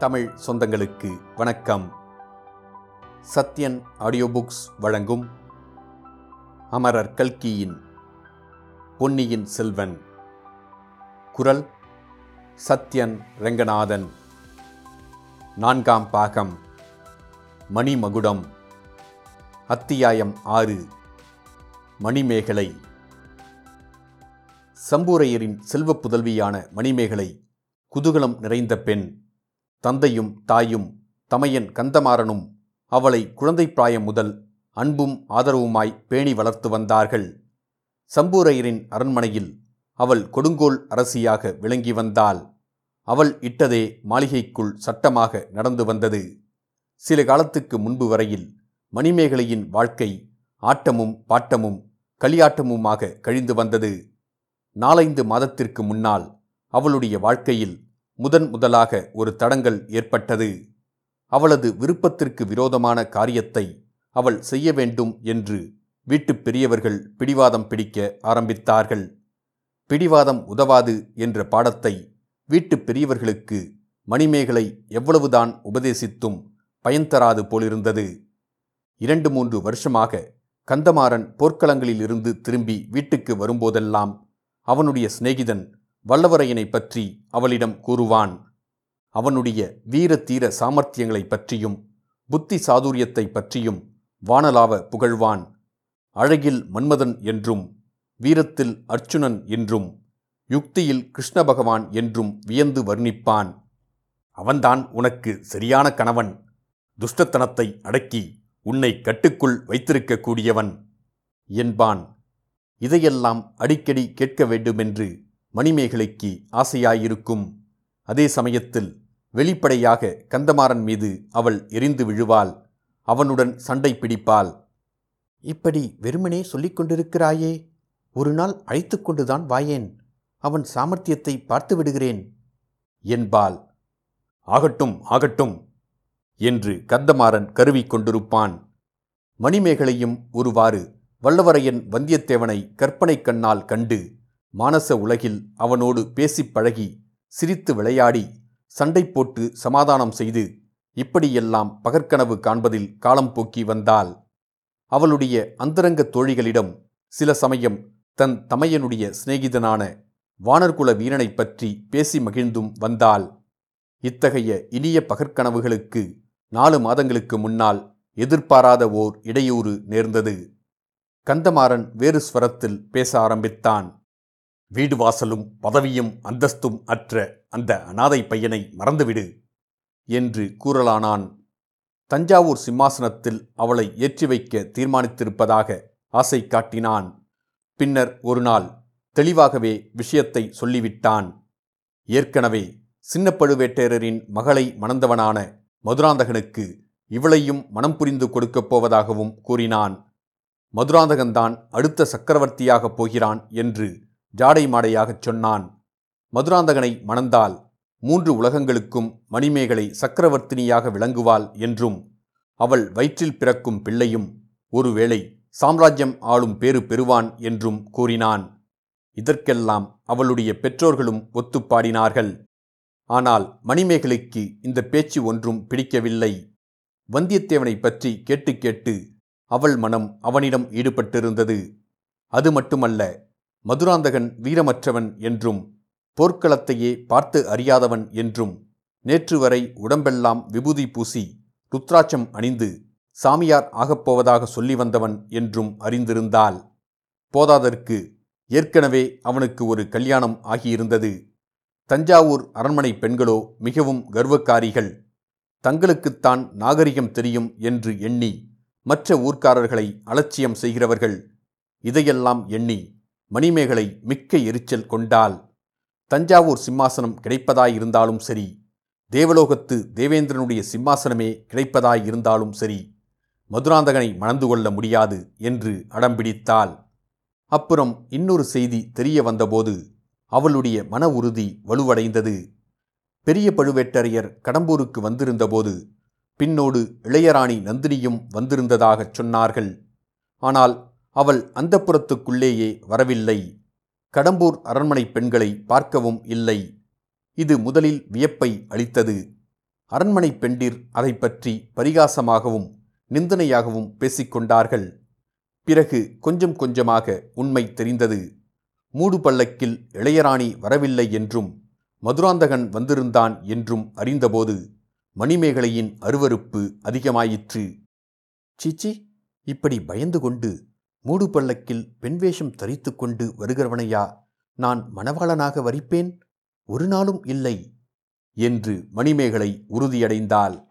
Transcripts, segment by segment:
தமிழ் சொந்தங்களுக்கு வணக்கம். Sathyan audio books வழங்கும் அமரர் கல்கியின் பொன்னியின் செல்வன். குரல் சத்யன் ரெங்கநாதன். நான்காம் பாகம். மணிமகுடம். அத்தியாயம் ஆறு. மணிமேகலை. சம்பூரையரின் செல்வப் புதல்வியான மணிமேகலை குதூகலம் நிறைந்த பெண். தந்தையும் தாயும் தமையன் கந்தமாறனும் அவளை குழந்தை பிராயம் முதல் அன்பும் ஆதரவுமாய் பேணி வளர்த்து வந்தார்கள். சம்பூரையரின் அரண்மனையில் அவள் கொடுங்கோல் அரசியாக விளங்கி வந்தாள். அவள் இட்டதே மாளிகைக்குள் சட்டமாக நடந்து வந்தது. சில காலத்துக்கு முன்பு வரையில் மணிமேகலையின் வாழ்க்கை ஆட்டமும் பாட்டமும் களியாட்டமுமாக கழிந்து வந்தது. நாலைந்து மாதத்திற்கு முன்னால் அவளுடைய வாழ்க்கையில் முதன் முதலாக ஒரு தடங்கல் ஏற்பட்டது. அவளது விருப்பத்திற்கு விரோதமான காரியத்தை அவள் செய்ய வேண்டும் என்று வீட்டுப் பெரியவர்கள் பிடிவாதம் பிடிக்க ஆரம்பித்தார்கள். பிடிவாதம் உதவாது என்ற பாடத்தை வீட்டுப் பெரியவர்களுக்கு மணிமேகலை எவ்வளவுதான் உபதேசித்தும் பயன் தராது போலிருந்தது. இரண்டு மூன்று வருஷமாக கந்தமாறன் போர்க்களங்களிலிருந்து திரும்பி வீட்டுக்கு வரும்போதெல்லாம் அவனுடைய சிநேகிதன் வல்லவரையனை பற்றி அவளிடம் கூறுவான். அவனுடைய வீர தீர சாமர்த்தியங்களைப் பற்றியும் புத்தி சாதுரியத்தை பற்றியும் வானலாவ புகழ்வான். அழகில் மன்மதன் என்றும் வீரத்தில் அர்ச்சுனன் என்றும் யுக்தியில் கிருஷ்ண பகவான் என்றும் வியந்து வர்ணிப்பான். அவன்தான் உனக்கு சரியான கணவன். துஷ்டத்தனத்தை அடக்கி உன்னை கட்டுக்குள் வைத்திருக்கக்கூடியவன் என்பான். இதையெல்லாம் அடிக்கடி கேட்க வேண்டுமென்று மணிமேகலைக்கு ஆசையாயிருக்கும். அதே சமயத்தில் வெளிப்படையாக கந்தமாறன் மீது அவள் எரிந்து விழுவாள். அவனுடன் சண்டை பிடிப்பாள். இப்படி வெறுமனே சொல்லிக் கொண்டிருக்கிறாயே ஒரு நாள் அழைத்து கொண்டுதான் வாயேன். அவன் சாமர்த்தியத்தை பார்த்து விடுகிறேன். என்பாள். ஆகட்டும் ஆகட்டும் என்று கந்தமாறன் கருவி கொண்டிருப்பான். மணிமேகலையும் ஒருவாறு வல்லவரையன் வந்தியத்தேவனை கற்பனை கண்ணால் கண்டு மானச உலகில் அவனோடு பேசிப் பழகி சிரித்து விளையாடி சண்டை போட்டு சமாதானம் செய்து இப்படியெல்லாம் பகற்கனவு காண்பதில் காலம் போக்கி வந்தால் அவளுடைய அந்தரங்க தோழிகளிடம் சில சமயம் தன் தமையனுடைய சிநேகிதனான வானர்குல வீரனைப் பற்றி பேசி மகிழ்ந்தும் வந்தால் இத்தகைய இனிய பகற்கனவுகளுக்கு நாலு மாதங்களுக்கு முன்னால் எதிர்பாராத ஓர் இடையூறு நேர்ந்தது. கந்தமாறன் வேறு ஸ்வரத்தில் பேச ஆரம்பித்தான். வீடு வாசலும் பதவியும் அந்தஸ்தும் அற்ற அந்த அனாதை பையனை மறந்துவிடு என்று கூறலானான். தஞ்சாவூர் சிம்மாசனத்தில் அவளை ஏற்றி வைக்க தீர்மானித்திருப்பதாக ஆசை காட்டினான். பின்னர் ஒரு நாள் தெளிவாகவே விஷயத்தை சொல்லிவிட்டான். ஏற்கனவே சின்ன பழுவேட்டரரின் மகளை மணந்தவனான மதுராந்தகனுக்கு இவளையும் மனம் புரிந்து கொடுக்கப் போவதாகவும் கூறினான். மதுராந்தகன்தான் அடுத்த சக்கரவர்த்தியாகப் போகிறான் என்று ஜாடை மாடையாகச் சொன்னான். மதுராந்தகனை மணந்தால் மூன்று உலகங்களுக்கும் மணிமேகலை சக்கரவர்த்தினியாக விளங்குவாள் என்றும் அவள் வயிற்றில் பிறக்கும் பிள்ளையும் ஒருவேளை சாம்ராஜ்யம் ஆளும் பேறு பெறுவான் என்றும் கூறினான். இதற்கெல்லாம் அவளுடைய பெற்றோர்களும் ஒத்துப்பாடினார்கள் ஆனால் மணிமேகலைக்கு இந்த பேச்சு ஒன்றும் பிடிக்கவில்லை. வந்தியத்தேவனை பற்றி கேட்டு கேட்டு அவள் மனம் அவனிடம் ஈடுபட்டிருந்தது. அது மட்டுமல்ல மதுராந்தகன் வீரமற்றவன் என்றும் போர்க்களத்தையே பார்த்து அறியாதவன் என்றும் நேற்று வரை உடம்பெல்லாம் விபூதி பூசி ருத்ராட்சம் அணிந்து சாமியார் ஆகப்போவதாக சொல்லி வந்தவன் என்றும் அறிந்திருந்தால் போதாதற்கு ஏற்கனவே அவனுக்கு ஒரு கல்யாணம் ஆகியிருந்தது. தஞ்சாவூர் அரண்மனை பெண்களோ மிகவும் கர்வக்காரிகள். தங்களுக்குத்தான் நாகரிகம் தெரியும் என்று எண்ணி மற்ற ஊர்க்காரர்களை அலட்சியம் செய்கிறவர்கள். இதையெல்லாம் எண்ணி மணிமேகலை மிக்க எரிச்சல் கொண்டால் தஞ்சாவூர் சிம்மாசனம் கிடைப்பதாயிருந்தாலும் சரி தேவலோகத்து தேவேந்திரனுடைய சிம்மாசனமே கிடைப்பதாயிருந்தாலும் சரி மதுராந்தகனை மணந்து கொள்ள முடியாது என்று அடம்பிடித்தாள் அப்புறம் இன்னொரு செய்தி தெரிய வந்தபோது அவளுடைய மன உறுதி வலுவடைந்தது. பெரிய பழுவேட்டரையர் கடம்பூருக்கு வந்திருந்தபோது பின்னோடு இளையராணி நந்தினியும் வந்திருந்ததாகச் சொன்னார்கள். ஆனால் அவள் அந்தப்புறத்துக்குள்ளேயே வரவில்லை. கடம்பூர் அரண்மனை பெண்களை பார்க்கவும் இல்லை. இது முதலில் வியப்பை அளித்தது. அரண்மனை பெண்டிர் அதை பற்றி பரிகாசமாகவும் நிந்தனையாகவும் பேசிக்கொண்டார்கள் பிறகு கொஞ்சம் கொஞ்சமாக உண்மை தெரிந்தது. மூடு பள்ளக்கில் இளையராணி வரவில்லை என்றும் மதுராந்தகன் வந்திருந்தான் என்றும் அறிந்தபோது மணிமேகலையின் அருவருப்பு அதிகமாயிற்று. சீச்சி இப்படி பயந்து கொண்டு மூடு பள்ளக்கில் பெண் வேஷம் தரித்து கொண்டு வருகிறவனையா? நான் மணவாளனாக வரிப்பேன்? ஒரு நாளும் இல்லை. என்று மணிமேகலை உறுதியடைந்தாள்.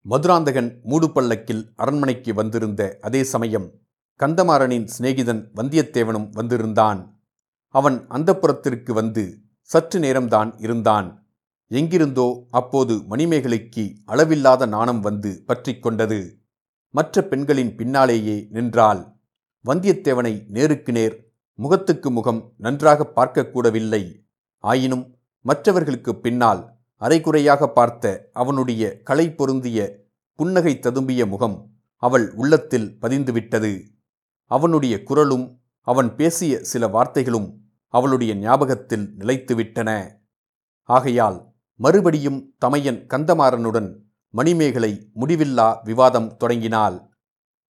மதுராந்தகன் மூடுபள்ளக்கில் அரண்மனைக்கு வந்திருந்த அதே சமயம் கந்தமாறனின் சிநேகிதன் வந்தியத்தேவனும் வந்திருந்தான். அவன் அந்தப்புறத்திற்கு வந்து சற்று நேரம்தான் இருந்தான். எங்கிருந்தோ அப்போது மணிமேகலைக்கு அளவில்லாத நாணம் வந்து பற்றி கொண்டது. மற்ற பெண்களின் பின்னாலேயே நின்றாள். வந்தியத்தேவனை நேருக்கு நேர் முகத்துக்கு முகம் நன்றாக பார்க்கக்கூடவில்லை. ஆயினும் மற்றவர்களுக்கு பின்னால் அரைகுறையாக பார்த்த அவனுடைய களை பொருந்திய புன்னகை ததும்பிய முகம் அவள் உள்ளத்தில் பதிந்துவிட்டது. அவனுடைய குரலும் அவன் பேசிய சில வார்த்தைகளும் அவளுடைய ஞாபகத்தில் நிலைத்துவிட்டன. ஆகையால் மறுபடியும் தமையன் கந்தமாறனுடன் மணிமேகலை முடிவில்லா விவாதம் தொடங்கினாள்.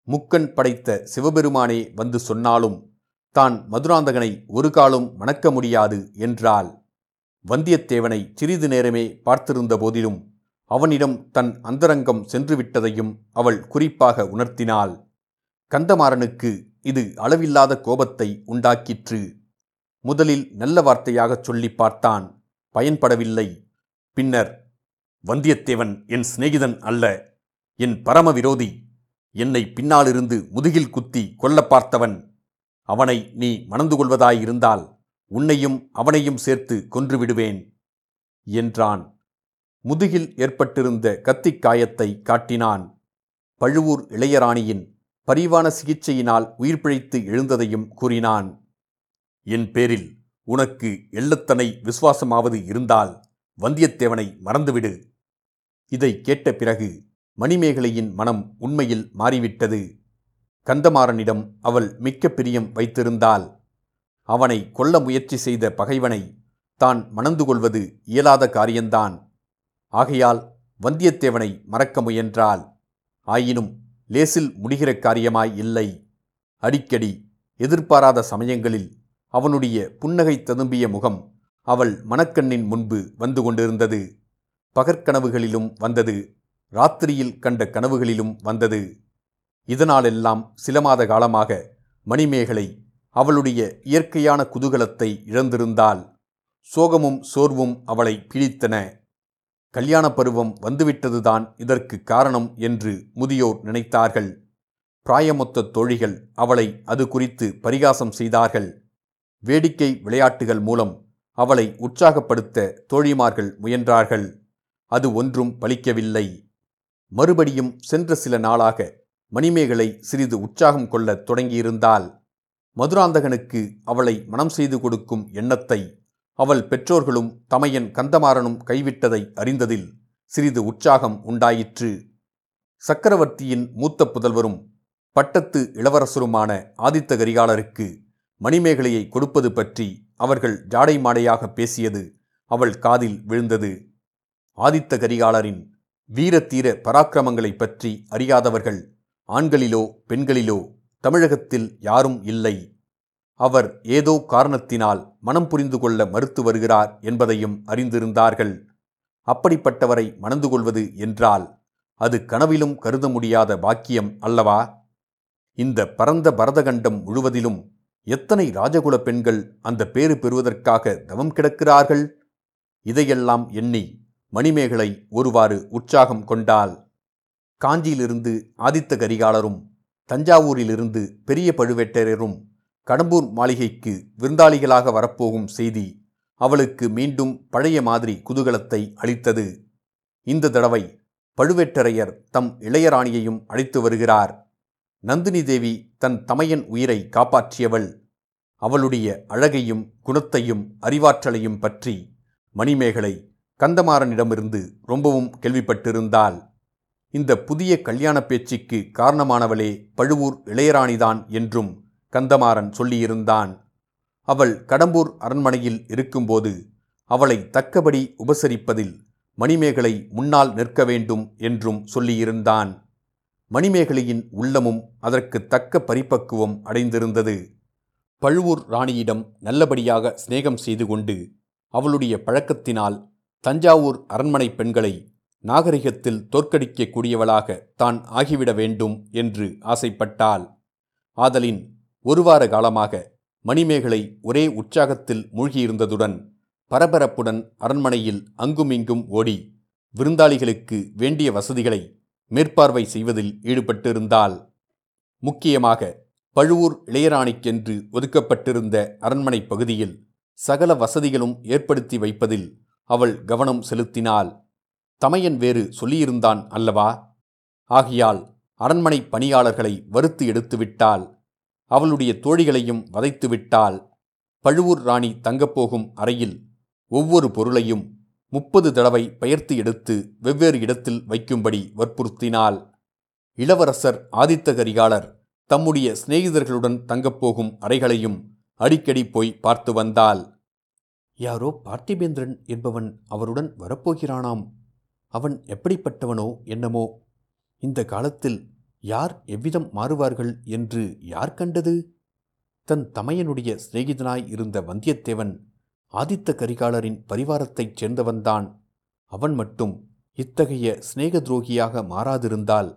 முக்கன் படைத்த சிவபெருமானே வந்து சொன்னாலும் தான் மதுராந்தகனை ஒரு காலும் மணக்க முடியாது என்றால் வந்தியத்தேவனை சிறிது நேரமே பார்த்திருந்த போதிலும் அவனிடம் தன் அந்தரங்கம் சென்றுவிட்டதையும் அவள் குறிப்பாக உணர்த்தினாள். கந்தமாறனுக்கு இது அளவில்லாத கோபத்தை உண்டாக்கிற்று. முதலில் நல்ல வார்த்தையாகச் சொல்லி பார்த்தான் பயன்படவில்லை. பின்னர் வந்தியத்தேவன் என் சிநேகிதன் அல்ல என் பரம விரோதி என்னை பின்னாலிருந்து முதுகில் குத்தி கொல்ல பார்த்தவன் அவனை நீ மணந்து கொள்வதாயிருந்தால் உன்னையும் அவனையும் சேர்த்து கொன்றுவிடுவேன் என்றான். முதுகில் ஏற்பட்டிருந்த கத்திக் காயத்தை காட்டினான். பழுவூர் இளையராணியின் பரிவான சிகிச்சையினால் உயிர் பிழைத்து எழுந்ததையும் கூறினான். என் பேரில் உனக்கு எள்ளத்தனை விசுவாசமாவது இருந்தால் வந்தியத்தேவனை மறந்துவிடு. இதை கேட்ட பிறகு மணிமேகலையின் மனம் உண்மையில் மாறிவிட்டது. கந்தமாறனிடம் அவள் மிக்க பிரியம் வைத்திருந்தாள். அவனை கொல்ல முயற்சி செய்த பகைவனை தான் மணந்து கொள்வது இயலாத காரியந்தான். ஆகையால் வந்தியத்தேவனை மறக்க முயன்றாள். ஆயினும் லேசில் முடிகிற காரியமாய் இல்லை. அடிக்கடி எதிர்பாராத சமயங்களில் அவனுடைய புன்னகை ததும்பிய முகம் அவள் மணக்கண்ணின் முன்பு வந்து கொண்டிருந்தது. பகற்கனவுகளிலும் வந்தது. ராத்திரியில் கண்ட கனவுகளிலும் வந்தது. இதனாலெல்லாம் சில மாத காலமாக மணிமேகலை அவளுடைய இயற்கையான குதூகலத்தை இழந்திருந்தால் சோகமும் சோர்வும் அவளை பிழித்தன கல்யாண பருவம் வந்துவிட்டதுதான் இதற்கு காரணம் என்று முதியோர் நினைத்தார்கள். பிராயமொத்த தோழிகள் அவளை அது குறித்து பரிகாசம் செய்தார்கள். வேடிக்கை விளையாட்டுகள் மூலம் அவளை உற்சாகப்படுத்த தோழிமார்கள் முயன்றார்கள். அது ஒன்றும் பலிக்கவில்லை. மறுபடியும் சென்ற சில நாளாக மணிமேகலை சிறிது உற்சாகம் கொள்ளத் தொடங்கியிருந்தால் மதுராந்தகனுக்கு அவளை மனம் செய்து கொடுக்கும் எண்ணத்தை அவள் பெற்றோர்களும் தமையன் கந்தமாறனும் கைவிட்டதை அறிந்ததில் சிறிது உற்சாகம் உண்டாயிற்று. சக்கரவர்த்தியின் மூத்த புதல்வரும் பட்டத்து இளவரசருமான ஆதித்த கரிகாலருக்கு மணிமேகலையை கொடுப்பது பற்றி அவர்கள் ஜாடை மாடையாக பேசியது அவள் காதில் விழுந்தது. ஆதித்த கரிகாலரின் வீரத்தீர பராக்கிரமங்களைப் பற்றி அறியாதவர்கள் ஆண்களிலோ பெண்களிலோ தமிழகத்தில் யாரும் இல்லை. அவர் ஏதோ காரணத்தினால் மனம் புரிந்து கொள்ள மறுத்து வருகிறார் என்பதையும் அறிந்திருந்தார்கள். அப்படிப்பட்டவரை மணந்து கொள்வது என்றால் அது கனவிலும் கருத முடியாத பாக்கியம் அல்லவா? இந்த பரந்த பரதகண்டம் முழுவதிலும் எத்தனை ராஜகுல பெண்கள் அந்த பேறு பெறுவதற்காக தவம் கிடக்கிறார்கள்? இதையெல்லாம் எண்ணி மணிமேகலை ஒருவாறு உற்சாகம் கொண்டாள். காஞ்சியிலிருந்து ஆதித்த கரிகாலரும் தஞ்சாவூரிலிருந்து பெரிய பழுவேட்டரையரும் கடம்பூர் மாளிகைக்கு விருந்தாளிகளாக வரப்போகும் செய்தி அவளுக்கு மீண்டும் பழைய மாதிரி குதூகலத்தை அளித்தது. இந்த தடவை பழுவேட்டரையர் தம் இளையராணியையும் அழைத்து வருகிறார். நந்தினி தேவி தன் தமையன் உயிரை காப்பாற்றியவள். அவளுடைய அழகையும் குணத்தையும் அறிவாற்றலையும் பற்றி மணிமேகலை கந்தமாறனிடமிருந்து ரொம்பவும் கேள்விப்பட்டிருந்தாள் இந்த புதிய கல்யாண பேச்சுக்கு காரணமானவளே பழுவூர் இளையராணிதான் என்றும் கந்தமாறன் சொல்லியிருந்தான். அவள் கடம்பூர் அரண்மனையில் இருக்கும்போது அவளை தக்கபடி உபசரிப்பதில் மணிமேகலை முன்னால் நிற்க வேண்டும் என்றும் சொல்லியிருந்தான். மணிமேகலையின் உள்ளமும் அதற்கு தக்க பரிபக்குவம் அடைந்திருந்தது. பழுவூர் ராணியிடம் நல்லபடியாக சிநேகம் செய்து கொண்டு அவளுடைய பழக்கத்தினால் தஞ்சாவூர் அரண்மனை பெண்களை நாகரிகத்தில் தோற்கடிக்கக்கூடியவளாக தான் ஆகிவிட வேண்டும் என்று ஆசைப்பட்டாள். ஆதலின் ஒரு வார காலமாக மணிமேகலை ஒரே உற்சாகத்தில் மூழ்கியிருந்ததுடன் பரபரப்புடன் அரண்மனையில் அங்குமிங்கும் ஓடி விருந்தாளிகளுக்கு வேண்டிய வசதிகளை மேற்பார்வை செய்வதில் ஈடுபட்டிருந்தாள். முக்கியமாக பழுவூர் இளையராணிக்கென்று ஒதுக்கப்பட்டிருந்த அரண்மனை பகுதியில் சகல வசதிகளும் ஏற்படுத்தி வைப்பதில் அவள் கவனம் செலுத்தினாள். தமையன் வேறு சொல்லியிருந்தான் அல்லவா? ஆகையால் அரண்மனை பணியாளர்களை வறுத்து எடுத்துவிட்டாள் அவளுடைய தோழிகளையும் வதைத்து விட்டாள். பழுவூர் ராணி தங்கப்போகும் அறையில் ஒவ்வொரு பொருளையும் முப்பது தடவை பெயர்த்து எடுத்து வெவ்வேறு இடத்தில் வைக்கும்படி வற்புறுத்தினாள். இளவரசர் ஆதித்த கரிகாலர் தம்முடைய சிநேகிதர்களுடன் தங்கப்போகும் அறைகளையும் அடிக்கடி போய் பார்த்து வந்தாள். யாரோ பார்த்திபேந்திரன் என்பவன் அவருடன் வரப்போகிறானாம். அவன் எப்படிப்பட்டவனோ என்னமோ. இந்த காலத்தில் யார் எவ்விதம் மாறுவார்கள் என்று யார் கண்டது? தன் தமையனுடைய சிநேகிதனாய் இருந்த வந்தியத்தேவன் ஆதித்த கரிகாலரின் பரிவாரத்தைச் சேர்ந்தவன்தான். அவன் மட்டும் இத்தகைய சிநேக துரோகியாக மாறாதிருந்தால்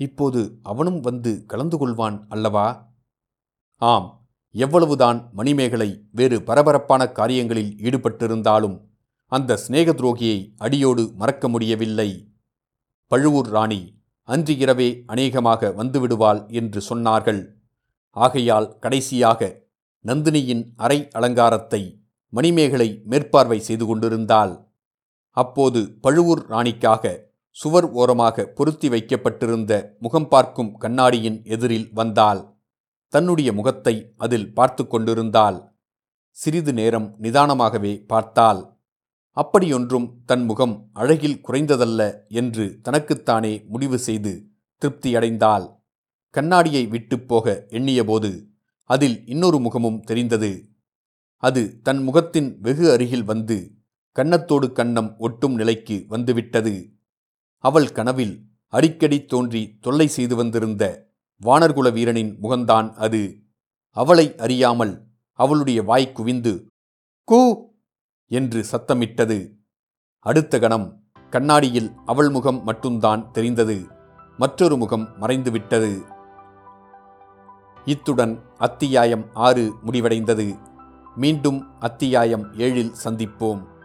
இப்போது அவனும் வந்து கலந்து கொள்வான் அல்லவா? ஆம் எவ்வளவுதான் மணிமேகலை வேறு பரபரப்பான காரியங்களில் ஈடுபட்டிருந்தாலும் அந்த சிநேக துரோகியை அடியோடு மறக்க முடியவில்லை. பழுவூர் ராணி அன்று இரவே அநேகமாக வந்துவிடுவாள் என்று சொன்னார்கள். ஆகையால் கடைசியாக நந்தினியின் அரை அலங்காரத்தை மணிமேகலை மேற்பார்வை செய்து கொண்டிருந்தாள். அப்போது பழுவூர் ராணிக்காக சுவர் ஓரமாக பொருத்தி வைக்கப்பட்டிருந்த முகம் பார்க்கும் கண்ணாடியின் எதிரில் வந்தாள். தன்னுடைய முகத்தை அதில் பார்த்து கொண்டிருந்தாள். சிறிது நேரம் நிதானமாகவே பார்த்தாள். அப்படியொன்றும் தன் முகம் அழகில் குறைந்ததல்ல என்று தனக்குத்தானே முடிவு செய்து திருப்தியடைந்தாள். கண்ணாடியை விட்டுப் போக எண்ணியபோது அதில் இன்னொரு முகமும் தெரிந்தது. அது தன் முகத்தின் வெகு அருகில் வந்து கன்னத்தோடு கன்னம் ஒட்டும் நிலைக்கு வந்துவிட்டது. அவள் கனவில் அடிக்கடி தோன்றி தொல்லை செய்து வந்திருந்த வானர்குல வீரனின் முகந்தான் அது. அவளை அறியாமல் அவளுடைய வாய் குவிந்து கூ என்று சத்தமிட்டது. அடுத்த கணம் கண்ணாடியில் அவள் முகம் மட்டும்தான் தெரிந்தது. மற்றொரு முகம் மறைந்துவிட்டது. இத்துடன் அத்தியாயம் ஆறு முடிவடைந்தது. மீண்டும் அத்தியாயம் ஏழில் சந்திப்போம்.